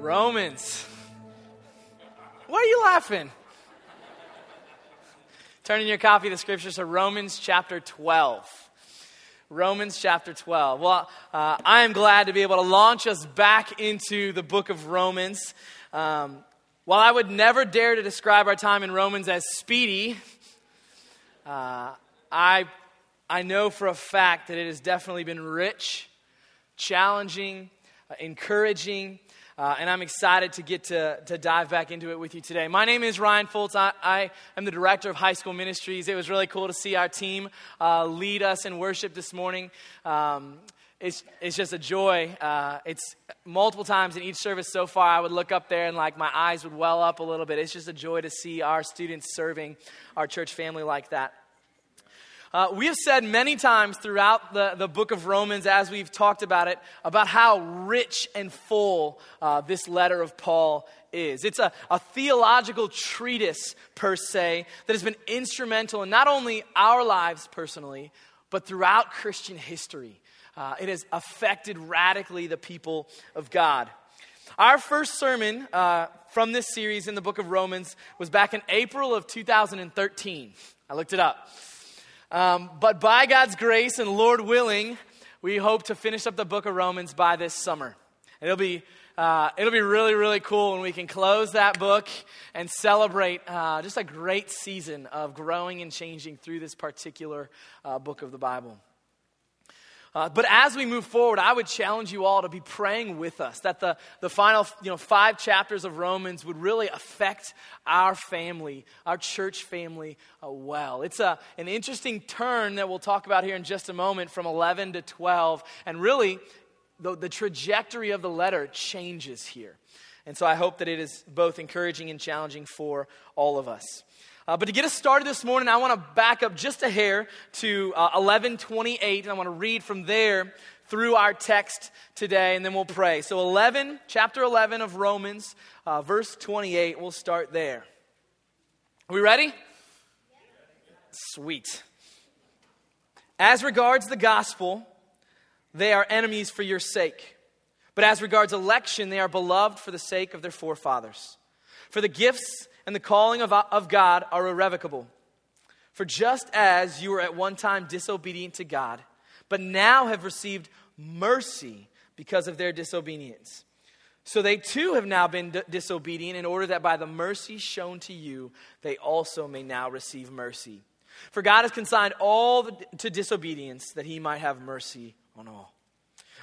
Romans. Why are you laughing? Turn in your copy of the scriptures to Romans chapter 12. Romans chapter 12. Well, uh, I am glad to be able to launch us back into the book of Romans. Um, while I would never dare to describe our time in Romans as speedy, uh, I, I know for a fact that it has definitely been rich, challenging, uh, encouraging, uh, and I'm excited to get to, to dive back into it with you today. My name is Ryan Fultz. I, I am the director of high school ministries. It was really cool to see our team uh, lead us in worship this morning. Um, it's, it's just a joy. Uh, it's multiple times in each service so far, I would look up there and like my eyes would well up a little bit. It's just a joy to see our students serving our church family like that. Uh, we have said many times throughout the, the book of Romans, as we've talked about it, about how rich and full uh, this letter of Paul is. It's a, a theological treatise, per se, that has been instrumental in not only our lives personally, but throughout Christian history. Uh, it has affected radically the people of God. Our first sermon uh, from this series in the book of Romans was back in April of 2013. I looked it up. Um, but by God's grace and Lord willing, we hope to finish up the book of Romans by this summer. It'll be, uh, it'll be really, really cool when we can close that book and celebrate uh, just a great season of growing and changing through this particular uh, book of the Bible. Uh, but as we move forward, I would challenge you all to be praying with us that the, the final you know, five chapters of Romans would really affect our family, our church family, uh, well. It's a, an interesting turn that we'll talk about here in just a moment from 11 to 12. And really, the, the trajectory of the letter changes here. And so I hope that it is both encouraging and challenging for all of us. Uh, but to get us started this morning, I want to back up just a hair to uh, 1128, and I want to read from there through our text today, and then we'll pray. So, 11, chapter 11 of Romans, uh, verse 28, we'll start there. Are we ready? Sweet. As regards the gospel, they are enemies for your sake. But as regards election, they are beloved for the sake of their forefathers. For the gifts and the calling of, of God are irrevocable. For just as you were at one time disobedient to God, but now have received mercy because of their disobedience, so they too have now been d- disobedient in order that by the mercy shown to you, they also may now receive mercy. For God has consigned all the, to disobedience that he might have mercy on all.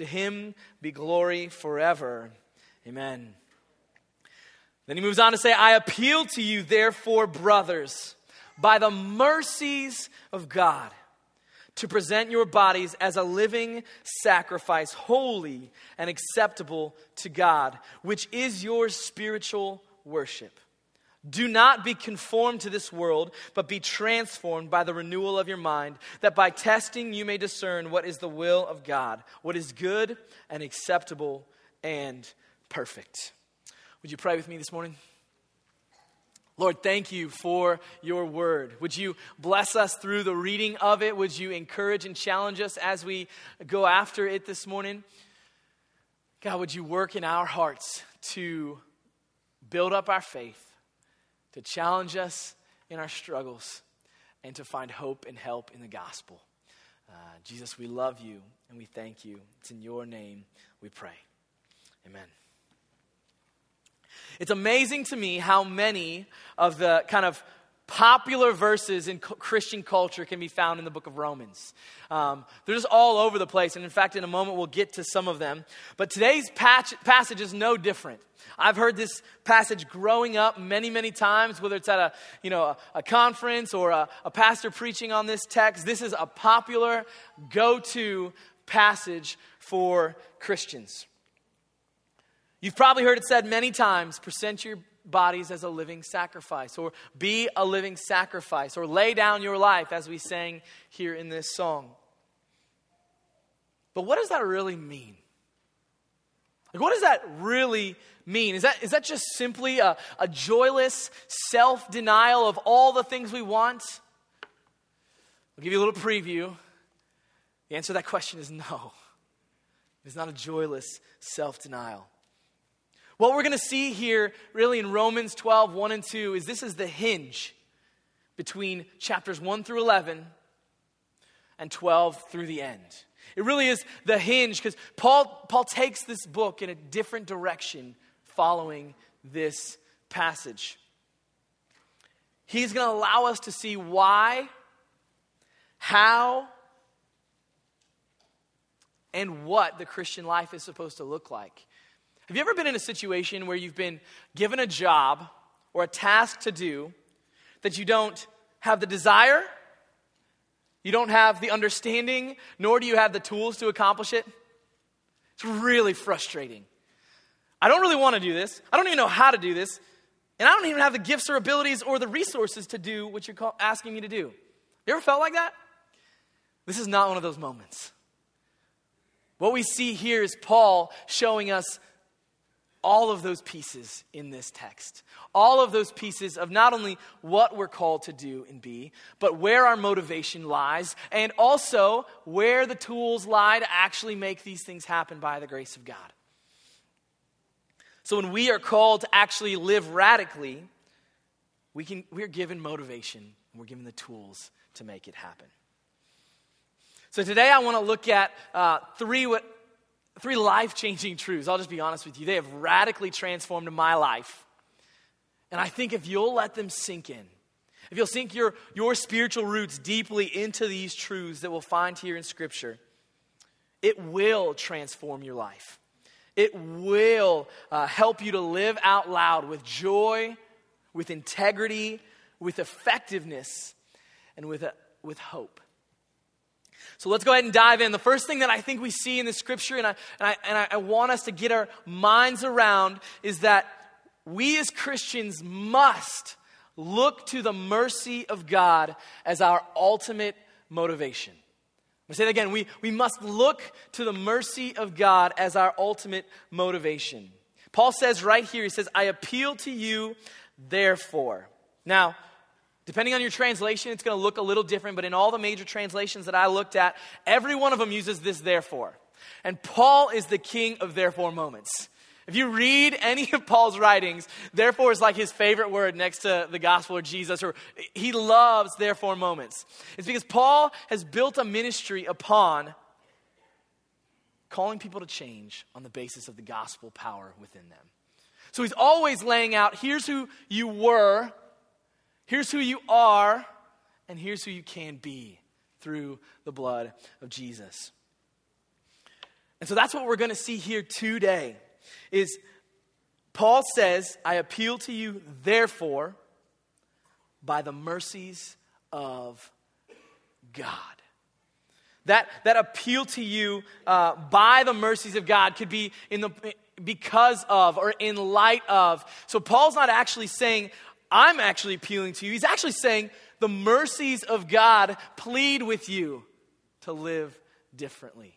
To him be glory forever. Amen. Then he moves on to say, I appeal to you, therefore, brothers, by the mercies of God, to present your bodies as a living sacrifice, holy and acceptable to God, which is your spiritual worship. Do not be conformed to this world, but be transformed by the renewal of your mind, that by testing you may discern what is the will of God, what is good and acceptable and perfect. Would you pray with me this morning? Lord, thank you for your word. Would you bless us through the reading of it? Would you encourage and challenge us as we go after it this morning? God, would you work in our hearts to build up our faith, to challenge us in our struggles, and to find hope and help in the gospel? Uh, Jesus, we love you and we thank you. It's in your name we pray. Amen. It's amazing to me how many of the kind of popular verses in Christian culture can be found in the book of Romans. Um, they're just all over the place. And in fact, in a moment, we'll get to some of them. But today's patch, passage is no different. I've heard this passage growing up many, many times, whether it's at a, you know, a, a conference or a, a pastor preaching on this text. This is a popular go to passage for Christians. You've probably heard it said many times present your bodies as a living sacrifice, or be a living sacrifice, or lay down your life, as we sang here in this song. But what does that really mean? Like, what does that really mean? Is that, is that just simply a, a joyless self denial of all the things we want? I'll give you a little preview. The answer to that question is no. It's not a joyless self denial. What we're going to see here, really, in Romans 12, 1 and 2, is this is the hinge between chapters 1 through 11 and 12 through the end. It really is the hinge because Paul, Paul takes this book in a different direction following this passage. He's going to allow us to see why, how, and what the Christian life is supposed to look like. Have you ever been in a situation where you've been given a job or a task to do that you don't have the desire you don't have the understanding, nor do you have the tools to accomplish it. It's really frustrating. I don't really want to do this. I don't even know how to do this. And I don't even have the gifts or abilities or the resources to do what you're asking me to do. You ever felt like that? This is not one of those moments. What we see here is Paul showing us all of those pieces in this text. All of those pieces of not only what we're called to do and be, but where our motivation lies, and also where the tools lie to actually make these things happen by the grace of God. So when we are called to actually live radically, we can, we're given motivation and we're given the tools to make it happen. So today I want to look at uh, three what three life changing truths. I'll just be honest with you. They have radically transformed my life. And I think if you'll let them sink in, if you'll sink your, your spiritual roots deeply into these truths that we'll find here in Scripture, it will transform your life. It will uh, help you to live out loud with joy, with integrity, with effectiveness, and with, a, with hope. So let's go ahead and dive in. The first thing that I think we see in the scripture, and I, and I, and I want us to get our minds around, is that we as Christians must look to the mercy of God as our ultimate motivation. I'm say it again. We, we must look to the mercy of God as our ultimate motivation. Paul says right here, he says, I appeal to you, therefore. Now, Depending on your translation, it's going to look a little different, but in all the major translations that I looked at, every one of them uses this therefore. And Paul is the king of therefore moments. If you read any of Paul's writings, therefore is like his favorite word next to the gospel of Jesus, or he loves therefore moments. It's because Paul has built a ministry upon calling people to change on the basis of the gospel power within them. So he's always laying out here's who you were Here's who you are, and here's who you can be through the blood of Jesus. And so that's what we're going to see here today is Paul says, I appeal to you therefore by the mercies of God. That, that appeal to you uh, by the mercies of God could be in the because of or in light of. So Paul's not actually saying, I'm actually appealing to you. He's actually saying, the mercies of God plead with you to live differently.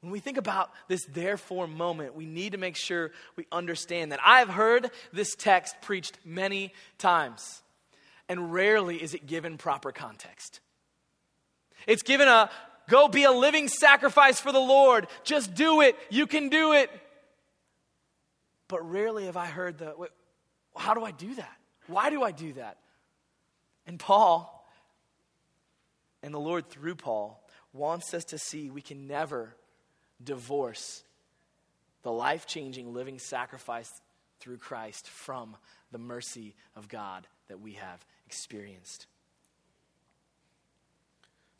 When we think about this therefore moment, we need to make sure we understand that. I've heard this text preached many times, and rarely is it given proper context. It's given a go be a living sacrifice for the Lord, just do it, you can do it. But rarely have I heard the how do I do that? Why do I do that? And Paul, and the Lord through Paul, wants us to see we can never divorce the life changing living sacrifice through Christ from the mercy of God that we have experienced.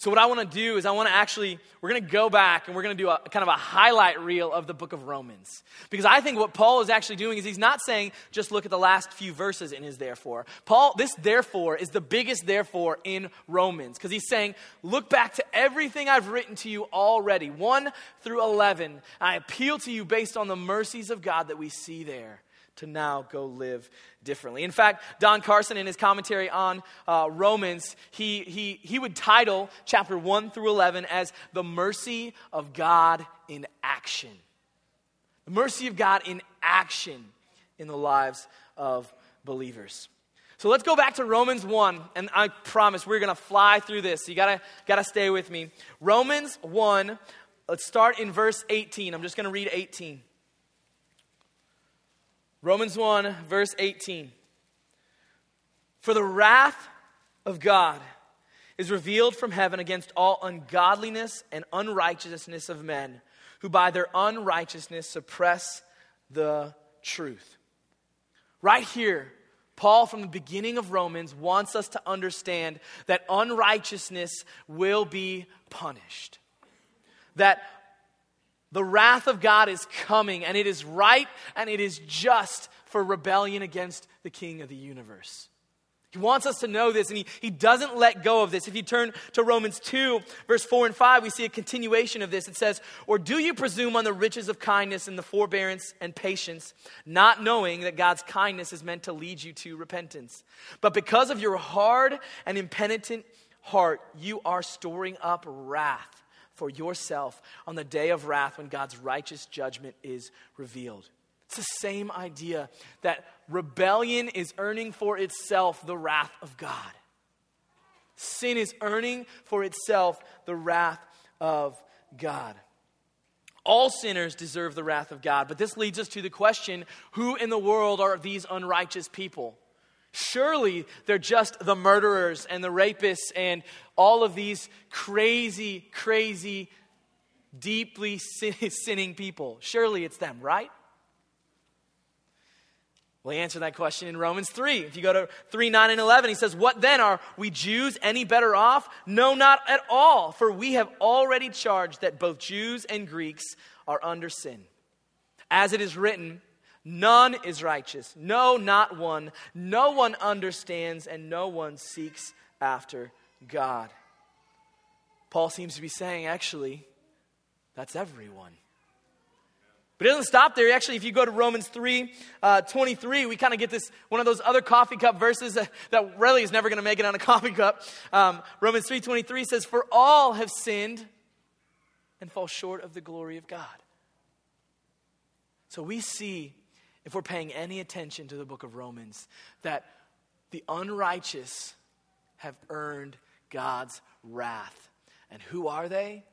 So, what I want to do is, I want to actually, we're going to go back and we're going to do a kind of a highlight reel of the book of Romans. Because I think what Paul is actually doing is he's not saying just look at the last few verses in his therefore. Paul, this therefore is the biggest therefore in Romans. Because he's saying, look back to everything I've written to you already, 1 through 11. I appeal to you based on the mercies of God that we see there to now go live differently. In fact, Don Carson, in his commentary on uh, Romans, he, he, he would title chapter 1 through 11 as the mercy of God in action. The mercy of God in action in the lives of believers. So let's go back to Romans 1, and I promise we're going to fly through this. So you got to gotta stay with me. Romans 1, let's start in verse 18. I'm just going to read 18. Romans 1, verse 18. For the wrath of God is revealed from heaven against all ungodliness and unrighteousness of men who by their unrighteousness suppress the truth. Right here, Paul, from the beginning of Romans, wants us to understand that unrighteousness will be punished. That the wrath of God is coming, and it is right and it is just for rebellion against the King of the universe. He wants us to know this, and he, he doesn't let go of this. If you turn to Romans 2, verse 4 and 5, we see a continuation of this. It says, Or do you presume on the riches of kindness and the forbearance and patience, not knowing that God's kindness is meant to lead you to repentance? But because of your hard and impenitent heart, you are storing up wrath for yourself on the day of wrath when God's righteous judgment is revealed. It's the same idea that rebellion is earning for itself the wrath of God. Sin is earning for itself the wrath of God. All sinners deserve the wrath of God, but this leads us to the question who in the world are these unrighteous people? Surely they're just the murderers and the rapists and all of these crazy, crazy, deeply sinning people. Surely it's them, right? Well, he answered that question in Romans 3. If you go to 3, 9, and 11, he says, What then? Are we Jews any better off? No, not at all. For we have already charged that both Jews and Greeks are under sin. As it is written, None is righteous. No, not one. No one understands, and no one seeks after God. Paul seems to be saying, actually, that's everyone. But it doesn't stop there. Actually, if you go to Romans 3 uh, 23, we kind of get this one of those other coffee cup verses that, really is never going to make it on a coffee cup. Um, Romans 3 23 says, For all have sinned and fall short of the glory of God. So we see, if we're paying any attention to the book of Romans, that the unrighteous have earned God's wrath. And who are they?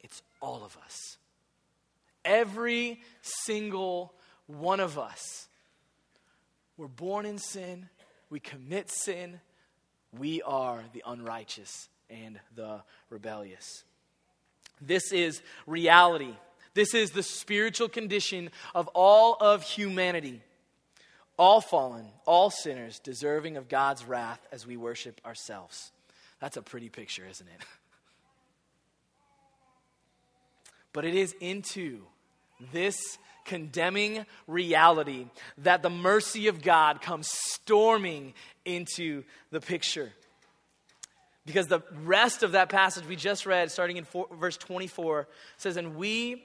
It's all of us. Every single one of us. We're born in sin, we commit sin, we are the unrighteous and the rebellious. This is reality. This is the spiritual condition of all of humanity. All fallen, all sinners, deserving of God's wrath as we worship ourselves. That's a pretty picture, isn't it? But it is into this condemning reality that the mercy of God comes storming into the picture. Because the rest of that passage we just read, starting in four, verse 24, says, And we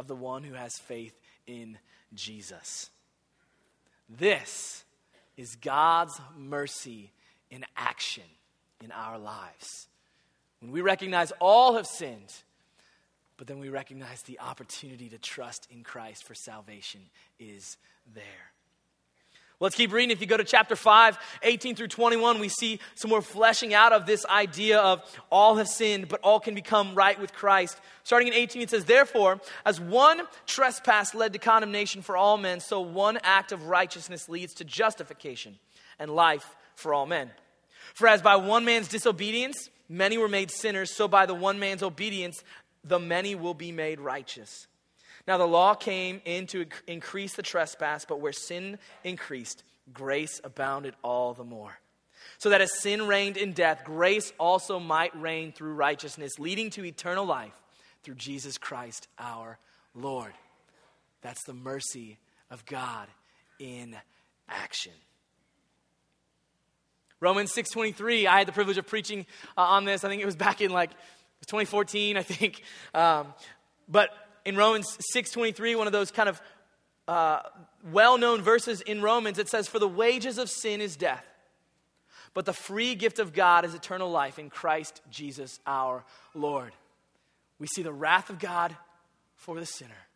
of the one who has faith in Jesus. This is God's mercy in action in our lives. When we recognize all have sinned, but then we recognize the opportunity to trust in Christ for salvation is there. Let's keep reading. If you go to chapter 5, 18 through 21, we see some more fleshing out of this idea of all have sinned, but all can become right with Christ. Starting in 18, it says, Therefore, as one trespass led to condemnation for all men, so one act of righteousness leads to justification and life for all men. For as by one man's disobedience many were made sinners, so by the one man's obedience the many will be made righteous. Now, the law came in to increase the trespass, but where sin increased, grace abounded all the more. So that as sin reigned in death, grace also might reign through righteousness, leading to eternal life through Jesus Christ our Lord. That's the mercy of God in action. Romans 6:23. I had the privilege of preaching uh, on this. I think it was back in like 2014, I think. Um, but in Romans 6:23, one of those kind of uh, well-known verses in Romans, it says, "For the wages of sin is death, but the free gift of God is eternal life in Christ Jesus our Lord." We see the wrath of God for the sinner,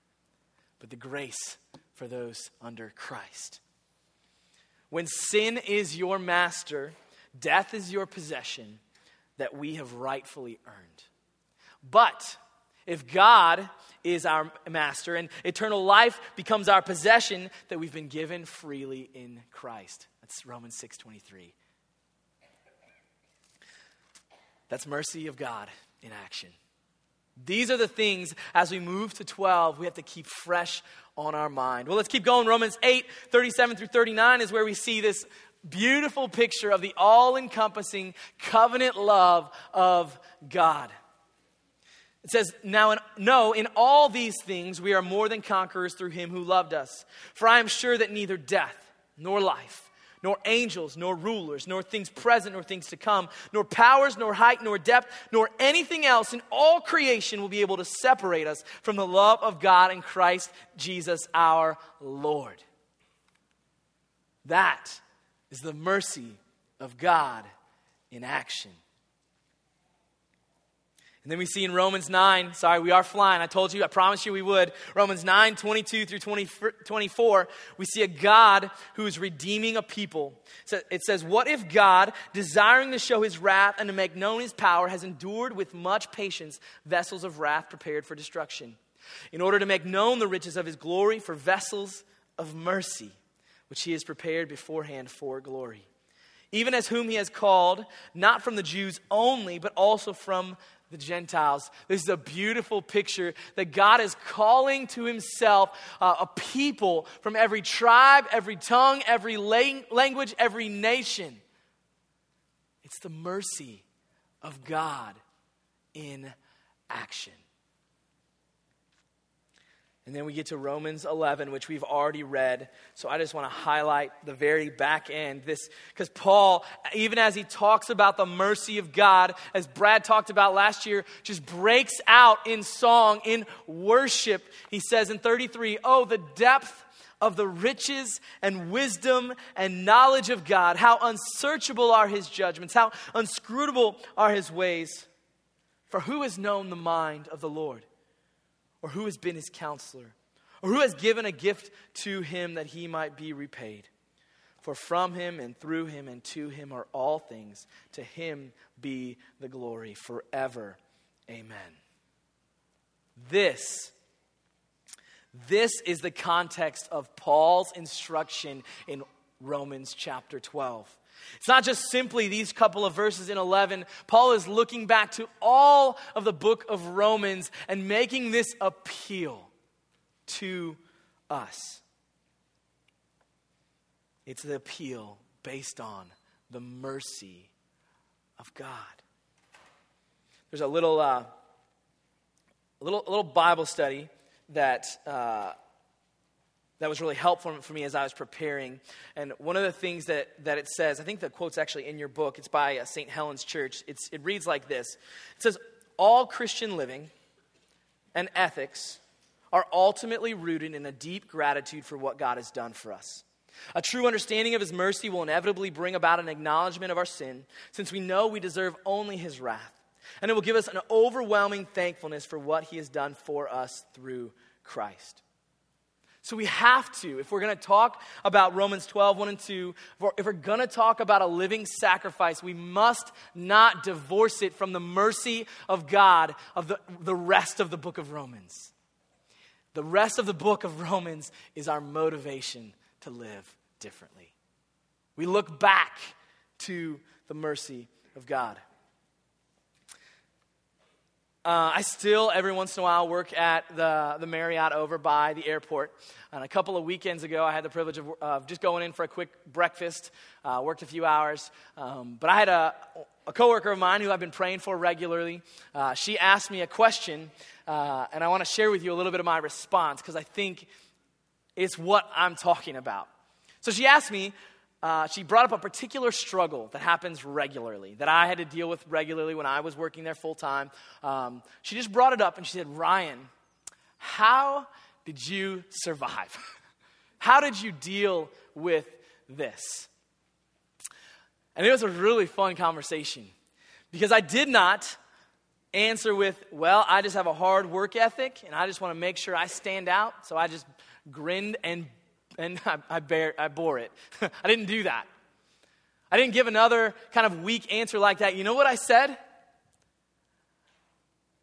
but the grace for those under Christ. When sin is your master, death is your possession that we have rightfully earned. But if God is our master and eternal life becomes our possession that we've been given freely in Christ. That's Romans 6:23. That's mercy of God in action. These are the things as we move to 12 we have to keep fresh on our mind. Well, let's keep going. Romans 8, 37 through 39 is where we see this beautiful picture of the all encompassing covenant love of God. It says, Now, in, no, in all these things we are more than conquerors through him who loved us. For I am sure that neither death, nor life, nor angels, nor rulers, nor things present, nor things to come, nor powers, nor height, nor depth, nor anything else in all creation will be able to separate us from the love of God in Christ Jesus our Lord. That is the mercy of God in action. And then we see in Romans 9, sorry, we are flying. I told you, I promised you we would. Romans 9, 22 through 20, 24, we see a God who is redeeming a people. So it says, What if God, desiring to show his wrath and to make known his power, has endured with much patience vessels of wrath prepared for destruction, in order to make known the riches of his glory for vessels of mercy, which he has prepared beforehand for glory? Even as whom he has called, not from the Jews only, but also from the Gentiles. This is a beautiful picture that God is calling to himself uh, a people from every tribe, every tongue, every lang- language, every nation. It's the mercy of God in action. And then we get to Romans 11, which we've already read. So I just want to highlight the very back end. This, because Paul, even as he talks about the mercy of God, as Brad talked about last year, just breaks out in song, in worship. He says in 33, Oh, the depth of the riches and wisdom and knowledge of God. How unsearchable are his judgments, how unscrutable are his ways. For who has known the mind of the Lord? Or who has been his counselor, or who has given a gift to him that he might be repaid. For from him and through him and to him are all things. To him be the glory forever. Amen. This, this is the context of Paul's instruction in Romans chapter 12. It's not just simply these couple of verses in 11. Paul is looking back to all of the book of Romans and making this appeal to us. It's the appeal based on the mercy of God. There's a little, uh, little, little Bible study that uh, that was really helpful for me as I was preparing. And one of the things that, that it says, I think the quote's actually in your book, it's by uh, St. Helen's Church. It's, it reads like this It says, All Christian living and ethics are ultimately rooted in a deep gratitude for what God has done for us. A true understanding of His mercy will inevitably bring about an acknowledgement of our sin, since we know we deserve only His wrath. And it will give us an overwhelming thankfulness for what He has done for us through Christ. So we have to, if we're going to talk about Romans 12, 1 and 2, if we're going to talk about a living sacrifice, we must not divorce it from the mercy of God of the, the rest of the book of Romans. The rest of the book of Romans is our motivation to live differently. We look back to the mercy of God. Uh, I still, every once in a while, work at the, the Marriott over by the airport. And a couple of weekends ago, I had the privilege of just going in for a quick breakfast, uh, worked a few hours. Um, but I had a, a coworker of mine who I've been praying for regularly. Uh, she asked me a question, uh, and I want to share with you a little bit of my response because I think it's what I'm talking about. So she asked me, uh, she brought up a particular struggle that happens regularly, that I had to deal with regularly when I was working there full time. Um, she just brought it up and she said, Ryan, how did you survive? how did you deal with this? And it was a really fun conversation because I did not answer with, well, I just have a hard work ethic and I just want to make sure I stand out. So I just grinned and and I, I, bear, I bore it. I didn't do that. I didn't give another kind of weak answer like that. You know what I said?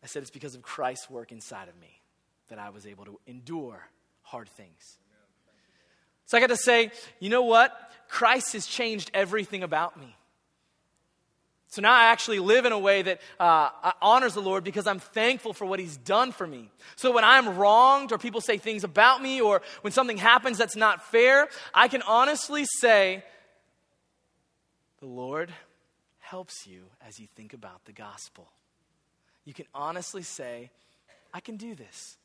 I said it's because of Christ's work inside of me that I was able to endure hard things. So I got to say, you know what? Christ has changed everything about me. So now I actually live in a way that uh, honors the Lord because I'm thankful for what He's done for me. So when I'm wronged or people say things about me or when something happens that's not fair, I can honestly say, The Lord helps you as you think about the gospel. You can honestly say, I can do this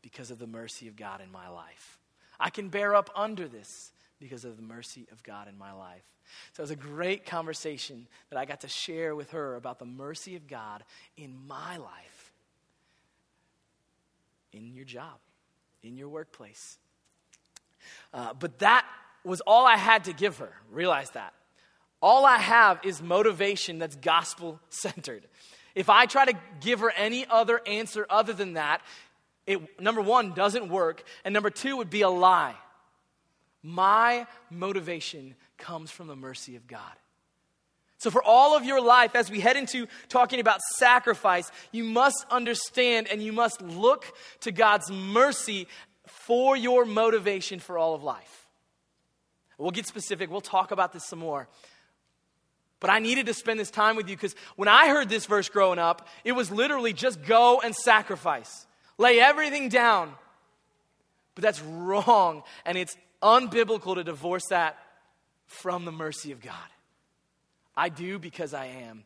because of the mercy of God in my life. I can bear up under this because of the mercy of God in my life. So it was a great conversation that I got to share with her about the mercy of God in my life, in your job, in your workplace. Uh, but that was all I had to give her. Realize that. All I have is motivation that's gospel centered. If I try to give her any other answer other than that, it, number one, doesn't work, and number two, would be a lie. My motivation comes from the mercy of God. So, for all of your life, as we head into talking about sacrifice, you must understand and you must look to God's mercy for your motivation for all of life. We'll get specific, we'll talk about this some more. But I needed to spend this time with you because when I heard this verse growing up, it was literally just go and sacrifice, lay everything down. But that's wrong, and it's unbiblical to divorce that from the mercy of God. I do because I am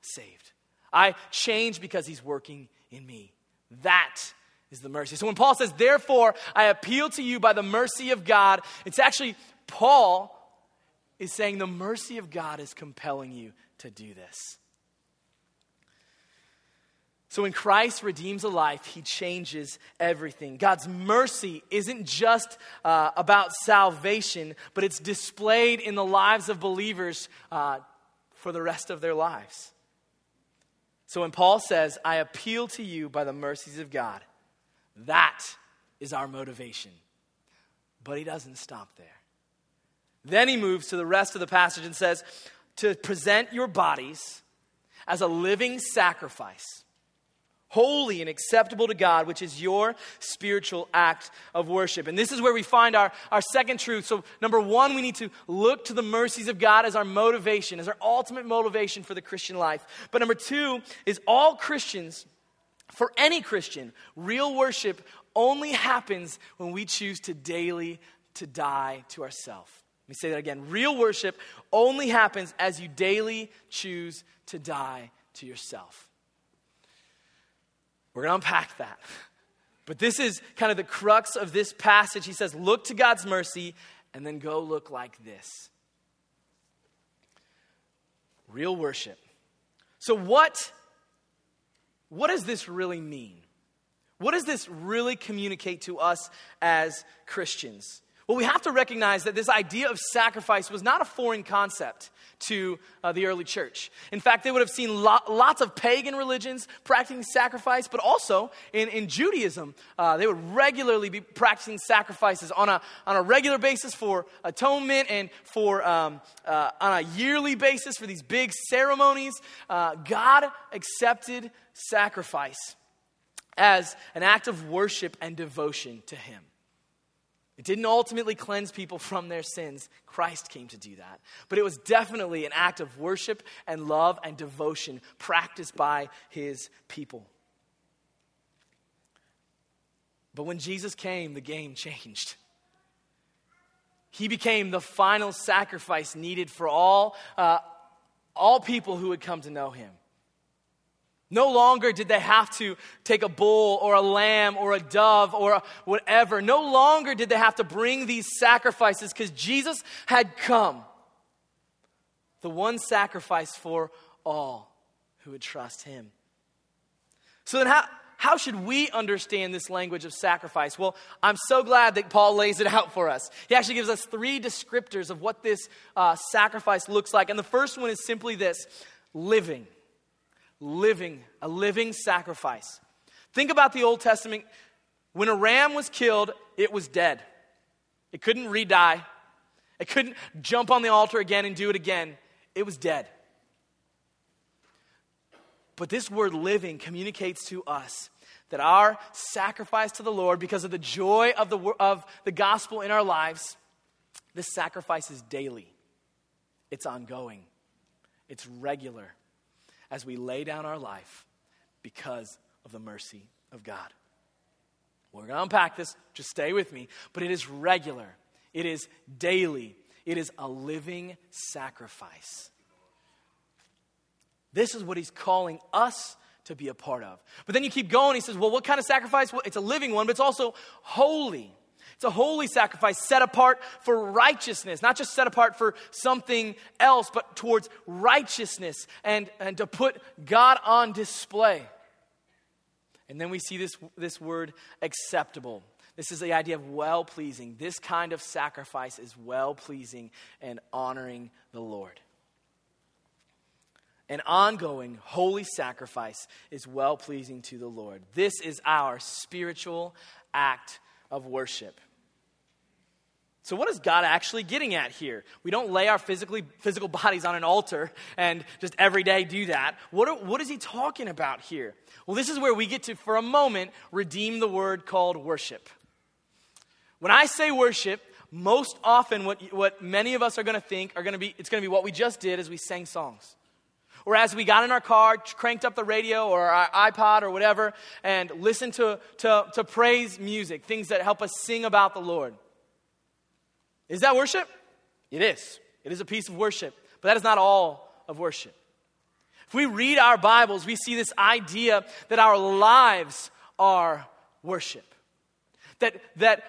saved. I change because He's working in me. That is the mercy. So when Paul says, Therefore, I appeal to you by the mercy of God, it's actually Paul is saying the mercy of God is compelling you to do this. So when Christ redeems a life, he changes everything. God's mercy isn't just uh, about salvation, but it's displayed in the lives of believers uh, for the rest of their lives. So when Paul says, I appeal to you by the mercies of God, that is our motivation. But he doesn't stop there. Then he moves to the rest of the passage and says, to present your bodies as a living sacrifice holy and acceptable to God, which is your spiritual act of worship. And this is where we find our, our second truth. So, number one, we need to look to the mercies of God as our motivation, as our ultimate motivation for the Christian life. But number two is all Christians, for any Christian, real worship only happens when we choose to daily to die to ourselves. Let me say that again. Real worship only happens as you daily choose to die to yourself. We're going to unpack that. But this is kind of the crux of this passage. He says, Look to God's mercy and then go look like this. Real worship. So, what, what does this really mean? What does this really communicate to us as Christians? Well, we have to recognize that this idea of sacrifice was not a foreign concept to uh, the early church. In fact, they would have seen lo- lots of pagan religions practicing sacrifice, but also in, in Judaism, uh, they would regularly be practicing sacrifices on a, on a regular basis for atonement and for um, uh, on a yearly basis for these big ceremonies. Uh, God accepted sacrifice as an act of worship and devotion to Him. It didn't ultimately cleanse people from their sins. Christ came to do that. But it was definitely an act of worship and love and devotion practiced by his people. But when Jesus came, the game changed. He became the final sacrifice needed for all, uh, all people who would come to know him. No longer did they have to take a bull or a lamb or a dove or whatever. No longer did they have to bring these sacrifices because Jesus had come. The one sacrifice for all who would trust him. So then, how, how should we understand this language of sacrifice? Well, I'm so glad that Paul lays it out for us. He actually gives us three descriptors of what this uh, sacrifice looks like. And the first one is simply this living living, a living sacrifice. Think about the Old Testament. When a ram was killed, it was dead. It couldn't re die, it couldn't jump on the altar again and do it again. It was dead. But this word living communicates to us that our sacrifice to the Lord, because of the joy of the, of the gospel in our lives, this sacrifice is daily, it's ongoing, it's regular as we lay down our life because of the mercy of God. We're going to unpack this, just stay with me, but it is regular, it is daily, it is a living sacrifice. This is what he's calling us to be a part of. But then you keep going, he says, Well, what kind of sacrifice? Well, it's a living one, but it's also holy. It's a holy sacrifice set apart for righteousness, not just set apart for something else, but towards righteousness and, and to put God on display. And then we see this, this word acceptable. This is the idea of well pleasing. This kind of sacrifice is well pleasing and honoring the Lord. An ongoing holy sacrifice is well pleasing to the Lord. This is our spiritual act of worship. So, what is God actually getting at here? We don't lay our physically, physical bodies on an altar and just every day do that. What, are, what is he talking about here? Well, this is where we get to, for a moment, redeem the word called worship. When I say worship, most often what, what many of us are going to think are going to be, it's going to be what we just did as we sang songs. Or as we got in our car, cranked up the radio or our iPod or whatever, and listened to, to, to praise music, things that help us sing about the Lord. Is that worship? It is. It is a piece of worship, but that is not all of worship. If we read our Bibles, we see this idea that our lives are worship. That, that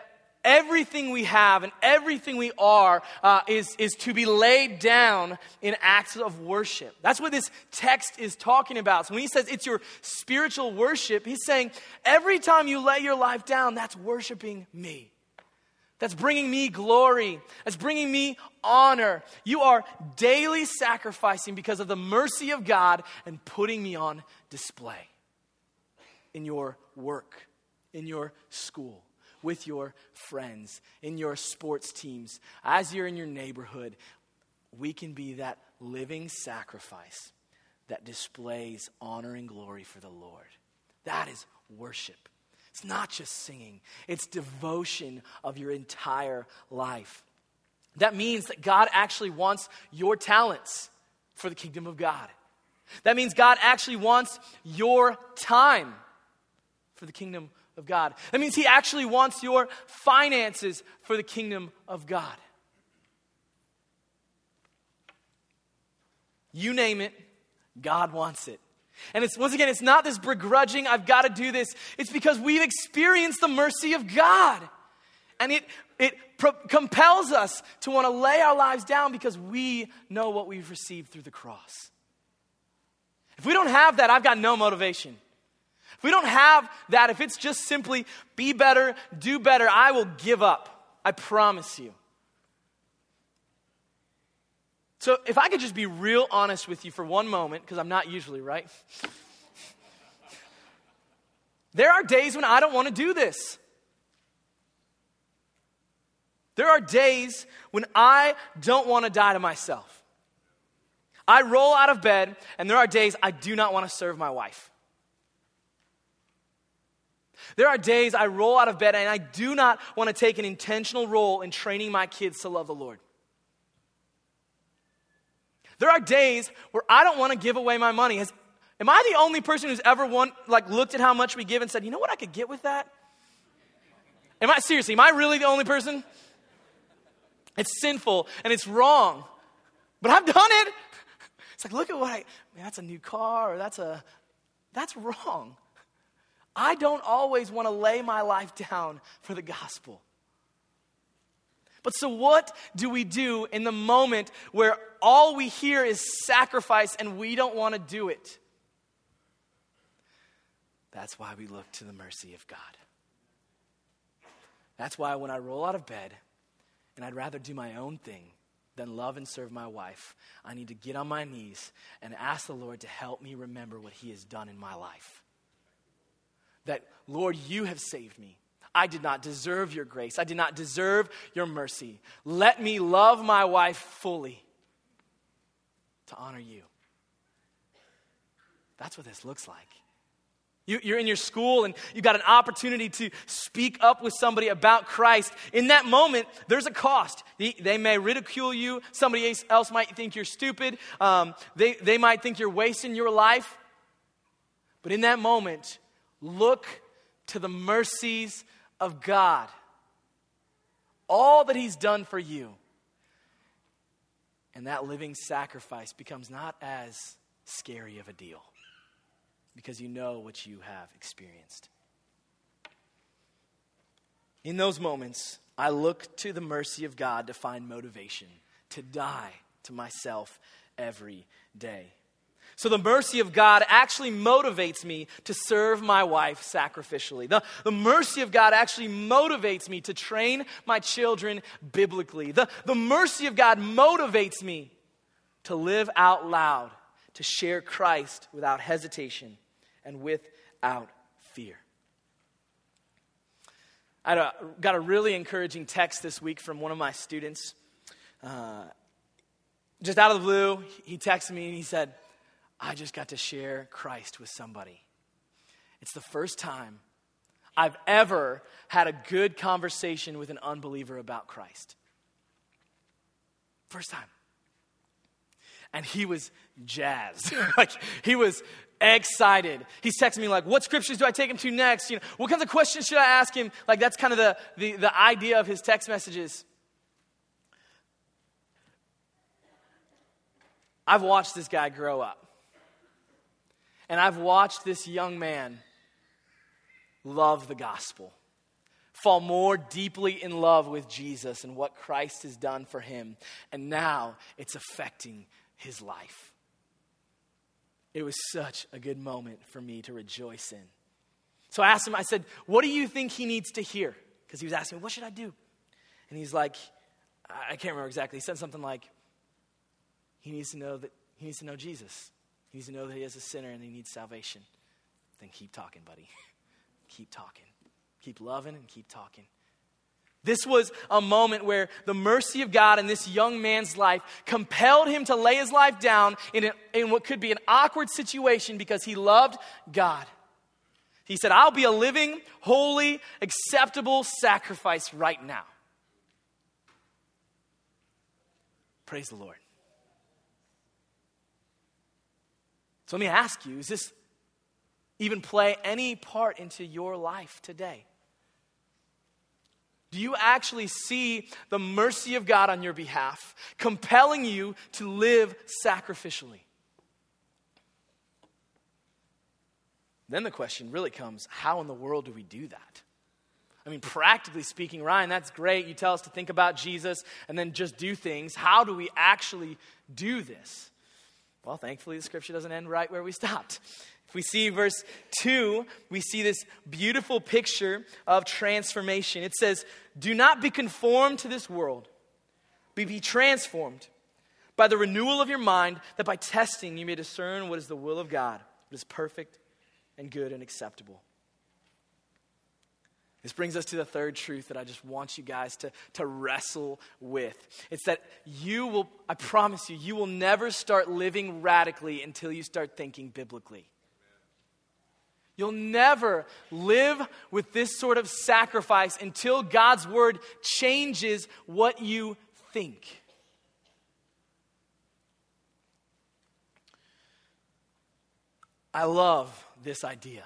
everything we have and everything we are uh, is, is to be laid down in acts of worship. That's what this text is talking about. So when he says it's your spiritual worship, he's saying every time you lay your life down, that's worshiping me. That's bringing me glory. That's bringing me honor. You are daily sacrificing because of the mercy of God and putting me on display in your work, in your school, with your friends, in your sports teams, as you're in your neighborhood. We can be that living sacrifice that displays honor and glory for the Lord. That is worship. It's not just singing, it's devotion of your entire life. That means that God actually wants your talents for the kingdom of God. That means God actually wants your time for the kingdom of God. That means He actually wants your finances for the kingdom of God. You name it, God wants it. And it's once again, it's not this begrudging, I've got to do this. It's because we've experienced the mercy of God. And it, it pro- compels us to want to lay our lives down because we know what we've received through the cross. If we don't have that, I've got no motivation. If we don't have that, if it's just simply be better, do better, I will give up. I promise you. So, if I could just be real honest with you for one moment, because I'm not usually, right? there are days when I don't want to do this. There are days when I don't want to die to myself. I roll out of bed, and there are days I do not want to serve my wife. There are days I roll out of bed and I do not want to take an intentional role in training my kids to love the Lord. There are days where I don't want to give away my money. Has, am I the only person who's ever like looked at how much we give and said, you know what I could get with that? Am I seriously, am I really the only person? It's sinful and it's wrong. But I've done it. It's like, look at what I, man, that's a new car or that's a, that's wrong. I don't always want to lay my life down for the gospel. But so, what do we do in the moment where all we hear is sacrifice and we don't want to do it? That's why we look to the mercy of God. That's why when I roll out of bed and I'd rather do my own thing than love and serve my wife, I need to get on my knees and ask the Lord to help me remember what He has done in my life. That, Lord, you have saved me. I did not deserve your grace. I did not deserve your mercy. Let me love my wife fully to honor you. That's what this looks like. You, are in your school and you've got an opportunity to speak up with somebody about Christ. In that moment, there's a cost. They, they may ridicule you. Somebody else might think you're stupid. Um, they, they might think you're wasting your life. But in that moment, look to the mercies of God. All that He's done for you. And that living sacrifice becomes not as scary of a deal because you know what you have experienced. In those moments, I look to the mercy of God to find motivation to die to myself every day. So the mercy of God actually motivates me to serve my wife sacrificially. The, the mercy of God actually motivates me to train my children biblically. The, the mercy of God motivates me to live out loud, to share Christ without hesitation and without fear. I got a really encouraging text this week from one of my students. Uh, just out of the blue, he texted me and he said, I just got to share Christ with somebody. It's the first time I've ever had a good conversation with an unbeliever about Christ. First time. And he was jazzed. like he was excited. He's texting me like, what scriptures do I take him to next? You know, what kinds of questions should I ask him? Like that's kind of the, the, the idea of his text messages. I've watched this guy grow up. And I've watched this young man love the gospel, fall more deeply in love with Jesus and what Christ has done for him. And now it's affecting his life. It was such a good moment for me to rejoice in. So I asked him, I said, What do you think he needs to hear? Because he was asking me, What should I do? And he's like, I can't remember exactly. He said something like, He needs to know that he needs to know Jesus. He needs to know that he is a sinner and he needs salvation. Then keep talking, buddy. keep talking. Keep loving and keep talking. This was a moment where the mercy of God in this young man's life compelled him to lay his life down in, in what could be an awkward situation because he loved God. He said, I'll be a living, holy, acceptable sacrifice right now. Praise the Lord. So let me ask you is this even play any part into your life today? Do you actually see the mercy of God on your behalf, compelling you to live sacrificially? Then the question really comes how in the world do we do that? I mean, practically speaking, Ryan, that's great. You tell us to think about Jesus and then just do things. How do we actually do this? Well, thankfully, the scripture doesn't end right where we stopped. If we see verse 2, we see this beautiful picture of transformation. It says, Do not be conformed to this world, but be transformed by the renewal of your mind, that by testing you may discern what is the will of God, what is perfect and good and acceptable. This brings us to the third truth that I just want you guys to, to wrestle with. It's that you will, I promise you, you will never start living radically until you start thinking biblically. You'll never live with this sort of sacrifice until God's word changes what you think. I love this idea.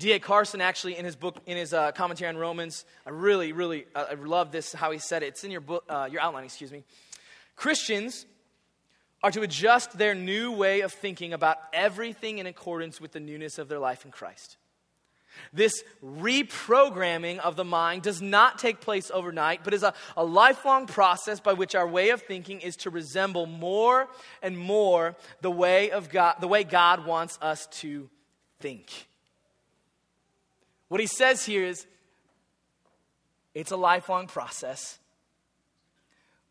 D.A. Carson actually in his book, in his uh, commentary on Romans, I really, really, uh, I love this how he said it. It's in your book, uh, your outline, excuse me. Christians are to adjust their new way of thinking about everything in accordance with the newness of their life in Christ. This reprogramming of the mind does not take place overnight, but is a, a lifelong process by which our way of thinking is to resemble more and more the way of God, the way God wants us to think. What he says here is it's a lifelong process.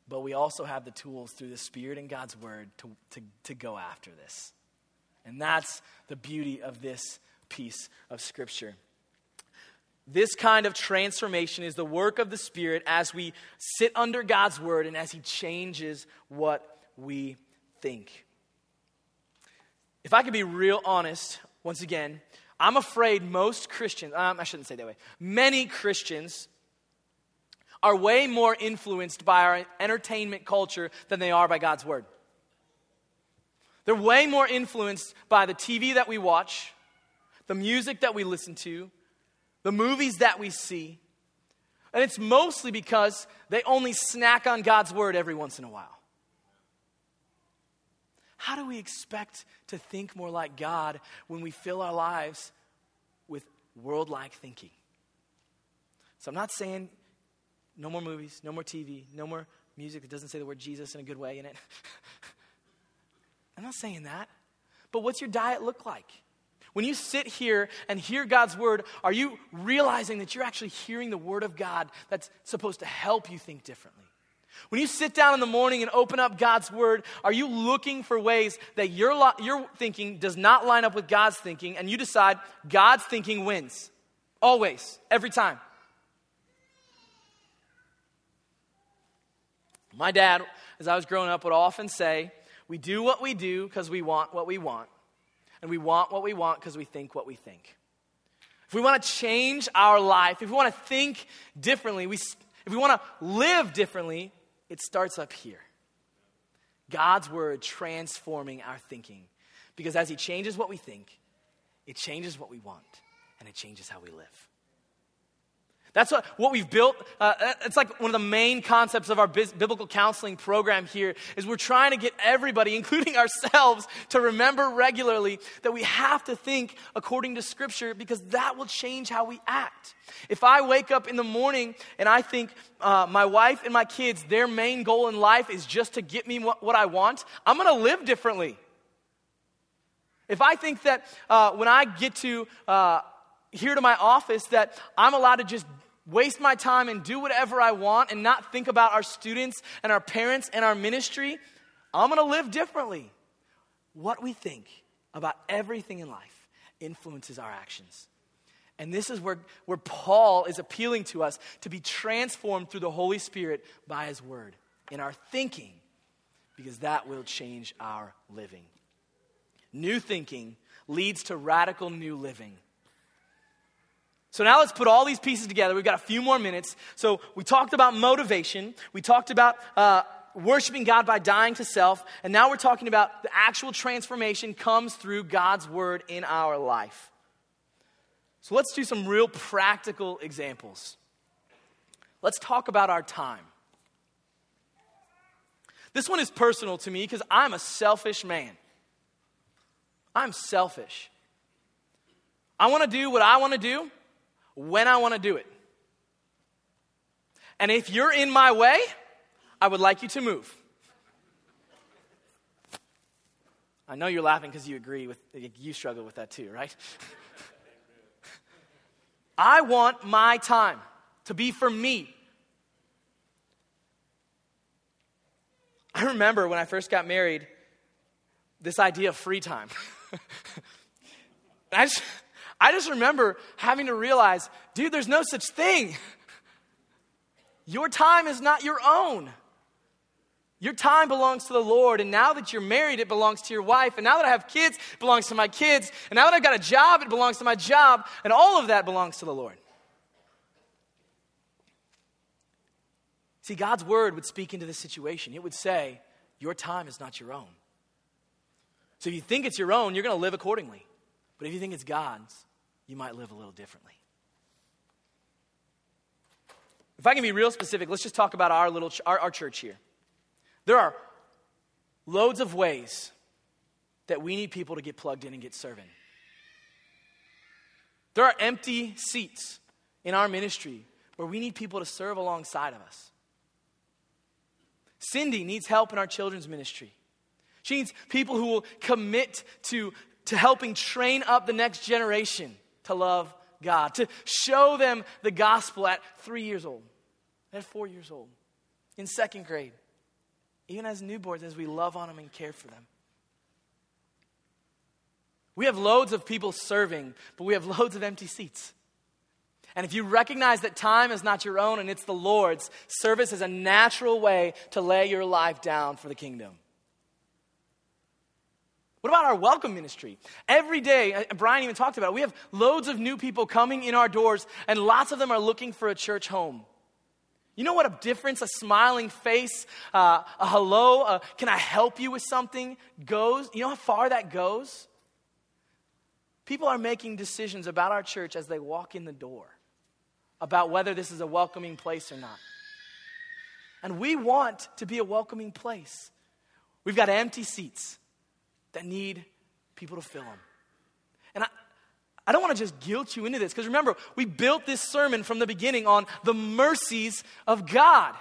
But we also have the tools through the Spirit and God's Word to, to, to go after this. And that's the beauty of this piece of Scripture. This kind of transformation is the work of the Spirit as we sit under God's Word and as He changes what we think. If I could be real honest, once again, I'm afraid most Christians, um, I shouldn't say that way, many Christians are way more influenced by our entertainment culture than they are by God's Word. They're way more influenced by the TV that we watch, the music that we listen to, the movies that we see. And it's mostly because they only snack on God's Word every once in a while. How do we expect to think more like God when we fill our lives with world like thinking? So I'm not saying no more movies, no more TV, no more music that doesn't say the word Jesus in a good way in it. I'm not saying that. But what's your diet look like? When you sit here and hear God's word, are you realizing that you're actually hearing the word of God that's supposed to help you think differently? When you sit down in the morning and open up God's word, are you looking for ways that your, your thinking does not line up with God's thinking and you decide God's thinking wins? Always, every time. My dad, as I was growing up, would often say, We do what we do because we want what we want. And we want what we want because we think what we think. If we want to change our life, if we want to think differently, we, if we want to live differently, it starts up here. God's word transforming our thinking. Because as He changes what we think, it changes what we want, and it changes how we live. That's what, what we've built. Uh, it's like one of the main concepts of our biblical counseling program here is we're trying to get everybody, including ourselves, to remember regularly that we have to think according to Scripture because that will change how we act. If I wake up in the morning and I think uh, my wife and my kids, their main goal in life is just to get me what, what I want, I'm going to live differently. If I think that uh, when I get to uh, here to my office that I'm allowed to just waste my time and do whatever I want and not think about our students and our parents and our ministry, I'm going to live differently. What we think about everything in life influences our actions. And this is where, where Paul is appealing to us to be transformed through the Holy Spirit by his word in our thinking, because that will change our living. New thinking leads to radical new living. So now let's put all these pieces together. We've got a few more minutes. So we talked about motivation, we talked about uh, worshiping God by dying to self, and now we're talking about the actual transformation comes through God's word in our life. So let's do some real practical examples. Let's talk about our time. This one is personal to me because I'm a selfish man. I'm selfish. I want to do what I want to do when I want to do it. And if you're in my way, I would like you to move. I know you're laughing because you agree with, you struggle with that too, right? I want my time to be for me. I remember when I first got married, this idea of free time. I just, I just remember having to realize, dude, there's no such thing. Your time is not your own. Your time belongs to the Lord, and now that you're married, it belongs to your wife. And now that I have kids, it belongs to my kids. And now that I've got a job, it belongs to my job. And all of that belongs to the Lord. See, God's word would speak into this situation. It would say, Your time is not your own. So if you think it's your own, you're going to live accordingly. But if you think it's God's, you might live a little differently. If I can be real specific, let's just talk about our little ch- our, our church here. There are loads of ways that we need people to get plugged in and get serving. There are empty seats in our ministry where we need people to serve alongside of us. Cindy needs help in our children's ministry. She needs people who will commit to, to helping train up the next generation to love God, to show them the gospel at three years old, at four years old, in second grade, even as newborns, as we love on them and care for them. We have loads of people serving, but we have loads of empty seats. And if you recognize that time is not your own and it's the Lord's, service is a natural way to lay your life down for the kingdom. What about our welcome ministry? Every day, uh, Brian even talked about it, we have loads of new people coming in our doors, and lots of them are looking for a church home. You know what a difference a smiling face, uh, a hello, uh, can I help you with something goes? You know how far that goes? People are making decisions about our church as they walk in the door about whether this is a welcoming place or not. And we want to be a welcoming place. We've got empty seats that need people to fill them. And I, I don't want to just guilt you into this because remember, we built this sermon from the beginning on the mercies of God.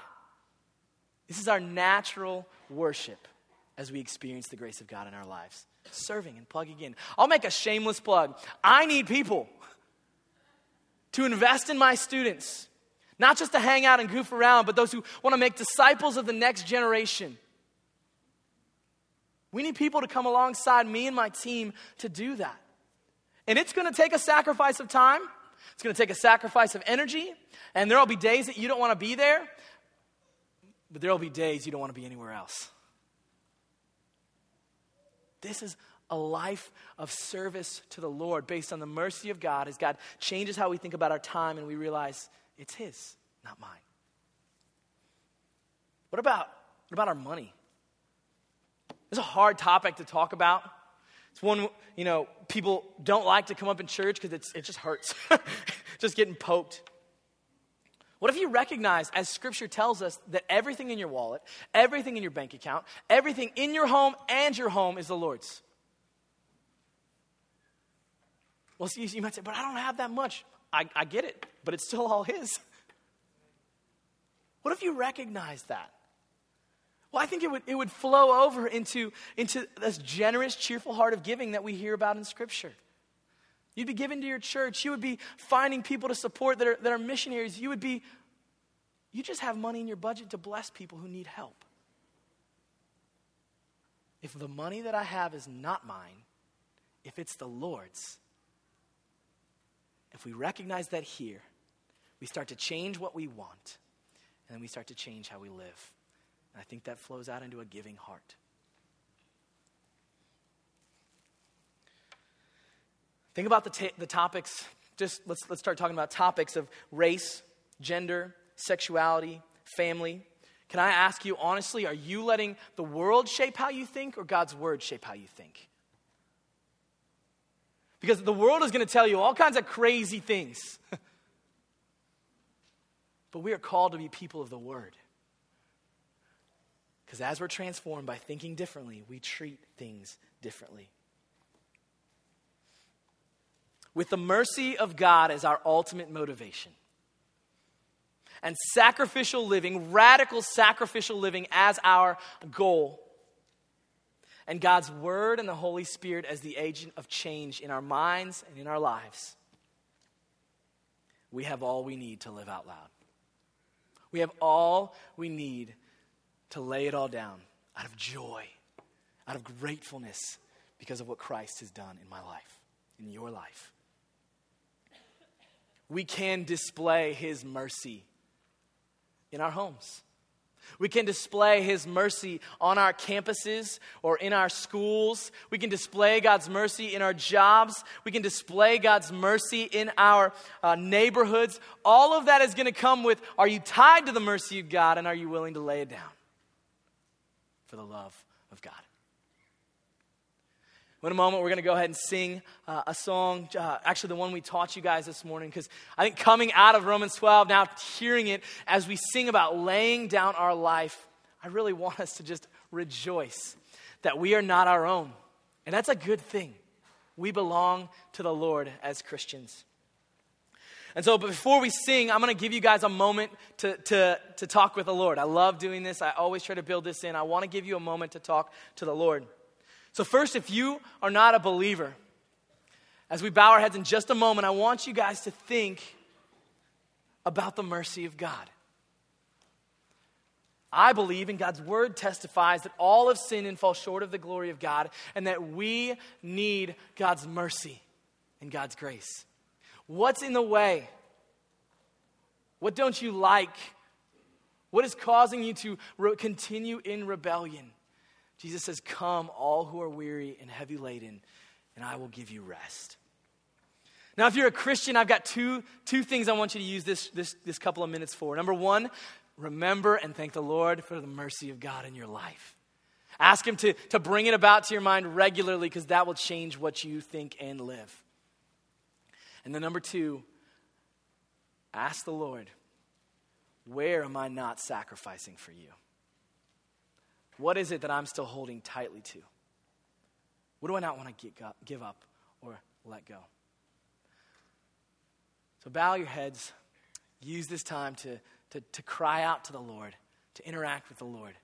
This is our natural worship as we experience the grace of God in our lives. Serving and plugging in. I'll make a shameless plug. I need people to invest in my students, not just to hang out and goof around, but those who want to make disciples of the next generation. We need people to come alongside me and my team to do that. And it's going to take a sacrifice of time, it's going to take a sacrifice of energy, and there will be days that you don't want to be there, but there will be days you don't want to be anywhere else. This is a life of service to the Lord based on the mercy of God as God changes how we think about our time and we realize it's His, not mine. What about, what about our money? It's a hard topic to talk about. It's one, you know, people don't like to come up in church because it just hurts, just getting poked. What if you recognize, as Scripture tells us, that everything in your wallet, everything in your bank account, everything in your home and your home is the Lord's? Well, see, you might say, but I don't have that much. I, I get it, but it's still all His. What if you recognize that? Well, I think it would, it would flow over into, into this generous, cheerful heart of giving that we hear about in Scripture. You'd be giving to your church. You would be finding people to support that are, that are missionaries. You would be, you just have money in your budget to bless people who need help. If the money that I have is not mine, if it's the Lord's, if we recognize that here, we start to change what we want, and then we start to change how we live. And I think that flows out into a giving heart. Think about the, ta- the topics. Just let's, let's start talking about topics of race, gender, sexuality, family. Can I ask you honestly, are you letting the world shape how you think or God's word shape how you think? Because the world is going to tell you all kinds of crazy things. but we are called to be people of the Word. Because as we're transformed by thinking differently, we treat things differently. With the mercy of God as our ultimate motivation, and sacrificial living, radical sacrificial living as our goal, and God's Word and the Holy Spirit as the agent of change in our minds and in our lives, we have all we need to live out loud. We have all we need to lay it all down out of joy, out of gratefulness because of what Christ has done in my life, in your life. We can display His mercy in our homes. We can display His mercy on our campuses or in our schools. We can display God's mercy in our jobs. We can display God's mercy in our uh, neighborhoods. All of that is going to come with are you tied to the mercy of God and are you willing to lay it down for the love of God? In a moment, we're going to go ahead and sing uh, a song, uh, actually, the one we taught you guys this morning, because I think coming out of Romans 12, now hearing it as we sing about laying down our life, I really want us to just rejoice that we are not our own. And that's a good thing. We belong to the Lord as Christians. And so, before we sing, I'm going to give you guys a moment to, to, to talk with the Lord. I love doing this. I always try to build this in. I want to give you a moment to talk to the Lord. So, first, if you are not a believer, as we bow our heads in just a moment, I want you guys to think about the mercy of God. I believe, and God's word testifies, that all have sinned and fall short of the glory of God, and that we need God's mercy and God's grace. What's in the way? What don't you like? What is causing you to re- continue in rebellion? Jesus says, Come, all who are weary and heavy laden, and I will give you rest. Now, if you're a Christian, I've got two, two things I want you to use this, this, this couple of minutes for. Number one, remember and thank the Lord for the mercy of God in your life. Ask Him to, to bring it about to your mind regularly because that will change what you think and live. And then, number two, ask the Lord, where am I not sacrificing for you? What is it that I'm still holding tightly to? What do I not want to give up or let go? So bow your heads. Use this time to, to, to cry out to the Lord, to interact with the Lord.